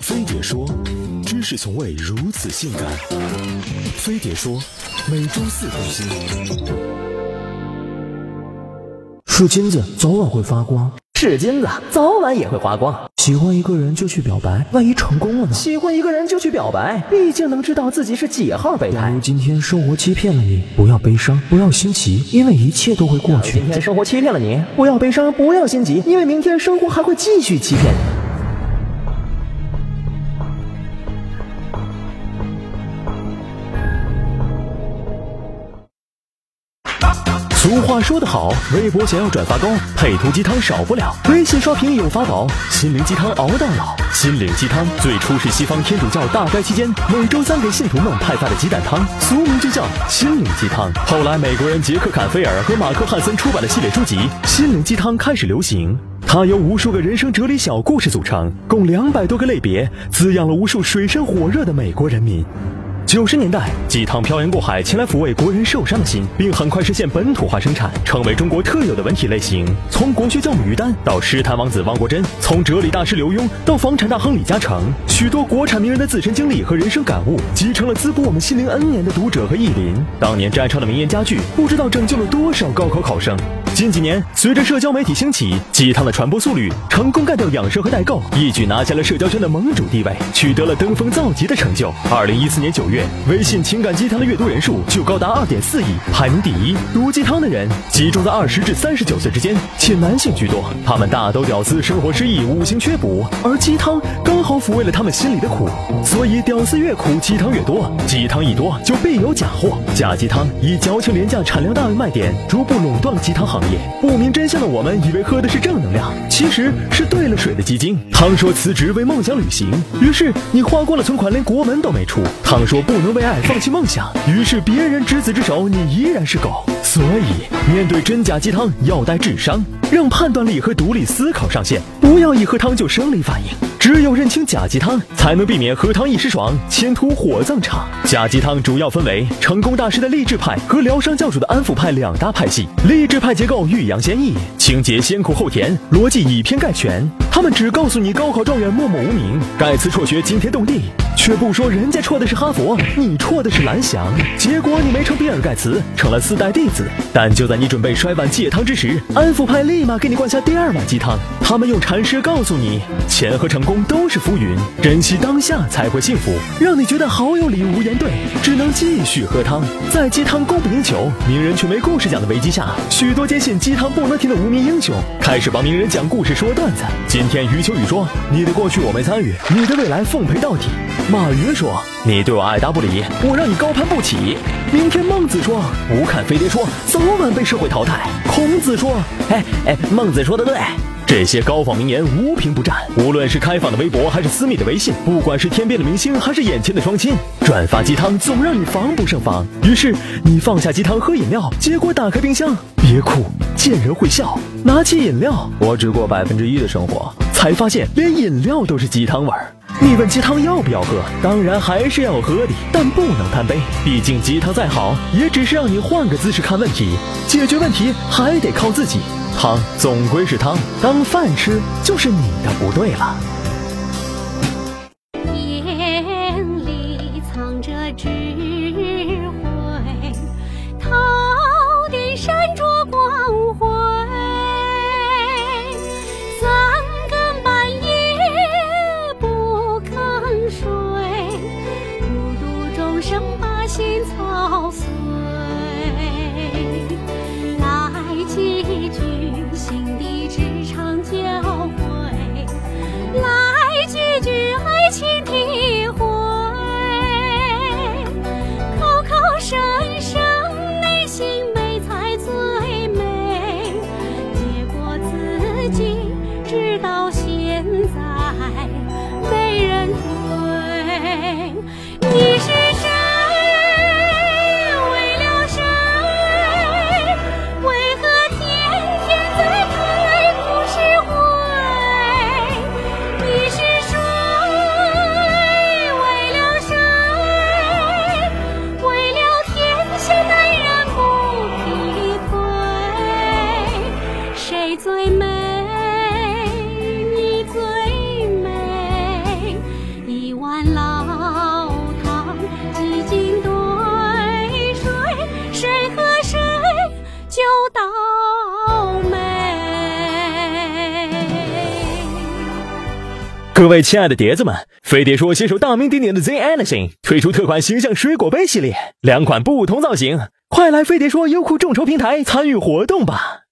飞碟说，知识从未如此性感。飞碟说，每周四更新。是金子，早晚会发光。是金子，早晚也会花光。喜欢一个人就去表白，万一成功了呢？喜欢一个人就去表白，毕竟能知道自己是几号备胎。假如今天生活欺骗了你，不要悲伤，不要心急，因为一切都会过去。今天生活欺骗了你，不要悲伤，不要心急，因为明天生活还会继续欺骗你。俗话说得好，微博想要转发高，配图鸡汤少不了；微信刷屏有法宝，心灵鸡汤熬到老。心灵鸡汤最初是西方天主教大斋期间每周三给信徒们派发的鸡蛋汤，俗名就叫心灵鸡汤。后来美国人杰克·坎菲尔和马克·汉森出版的系列书籍《心灵鸡汤》开始流行。它由无数个人生哲理小故事组成，共两百多个类别，滋养了无数水深火热的美国人民。九十年代，鸡汤漂洋过海前来抚慰国人受伤的心，并很快实现本土化生产，成为中国特有的文体类型。从国学教母于丹到诗坛王子汪国真，从哲理大师刘墉到房产大亨李嘉诚，许多国产名人的自身经历和人生感悟，集成了滋补我们心灵 N 年的读者和意林。当年摘抄的名言佳句，不知道拯救了多少高考考生。近几年，随着社交媒体兴起，鸡汤的传播速率成功干掉养生和代购，一举拿下了社交圈的盟主地位，取得了登峰造极的成就。二零一四年九月，微信情感鸡汤的阅读人数就高达二点四亿，排名第一。读鸡汤的人集中在二十至三十九岁之间，且男性居多。他们大都屌丝，生活失意，五行缺补，而鸡汤刚好抚慰了他们心里的苦。所以，屌丝越苦，鸡汤越多。鸡汤一多，就必有假货。假鸡汤以矫情廉价、产量大为卖点，逐步垄断了鸡汤行行业。不明真相的我们以为喝的是正能量，其实是兑了水的鸡精。汤说辞职为梦想旅行，于是你花光了存款，连国门都没出。汤说不能为爱放弃梦想，于是别人执子之手，你依然是狗。所以面对真假鸡汤，要带智商，让判断力和独立思考上线，不要一喝汤就生理反应。只有认清假鸡汤，才能避免喝汤一时爽，前途火葬场。假鸡汤主要分为成功大师的励志派和疗伤教主的安抚派两大派系。励志派结构欲扬先抑，情节先苦后甜，逻辑以偏概全。他们只告诉你高考状元默默无名，盖茨辍学惊天动地，却不说人家辍的是哈佛，你辍的是蓝翔。结果你没成比尔盖茨，成了四代弟子。但就在你准备摔碗戒汤之时，安抚派立马给你灌下第二碗鸡汤。他们用禅师告诉你，钱和成功都是浮云，珍惜当下才会幸福，让你觉得好有理无言对，只能继续喝汤。在鸡汤供不应求，名人却没故事讲的危机下，许多坚信鸡汤不能停的无名英雄开始帮名人讲故事说段子。今天余秋雨说：“你的过去我没参与，你的未来奉陪到底。”马云说：“你对我爱答不理，我让你高攀不起。”明天孟子说：“不看飞碟说，早晚被社会淘汰。”孔子说：“哎哎，孟子说的对。”这些高仿名言无凭不占，无论是开放的微博还是私密的微信，不管是天边的明星还是眼前的双亲，转发鸡汤总让你防不胜防。于是你放下鸡汤喝饮料，结果打开冰箱，别哭，见人会笑。拿起饮料，我只过百分之一的生活，才发现连饮料都是鸡汤味儿。你问鸡汤要不要喝？当然还是要喝的，但不能贪杯。毕竟鸡汤再好，也只是让你换个姿势看问题，解决问题还得靠自己。汤总归是汤，当饭吃就是你的不对了。操碎。美，你最美。一碗老汤，几斤对水，谁和谁就倒霉。各位亲爱的碟子们，飞碟说携手大名鼎鼎的 Z Anything，推出特款形象水果杯系列，两款不同造型，快来飞碟说优酷众筹平台参与活动吧！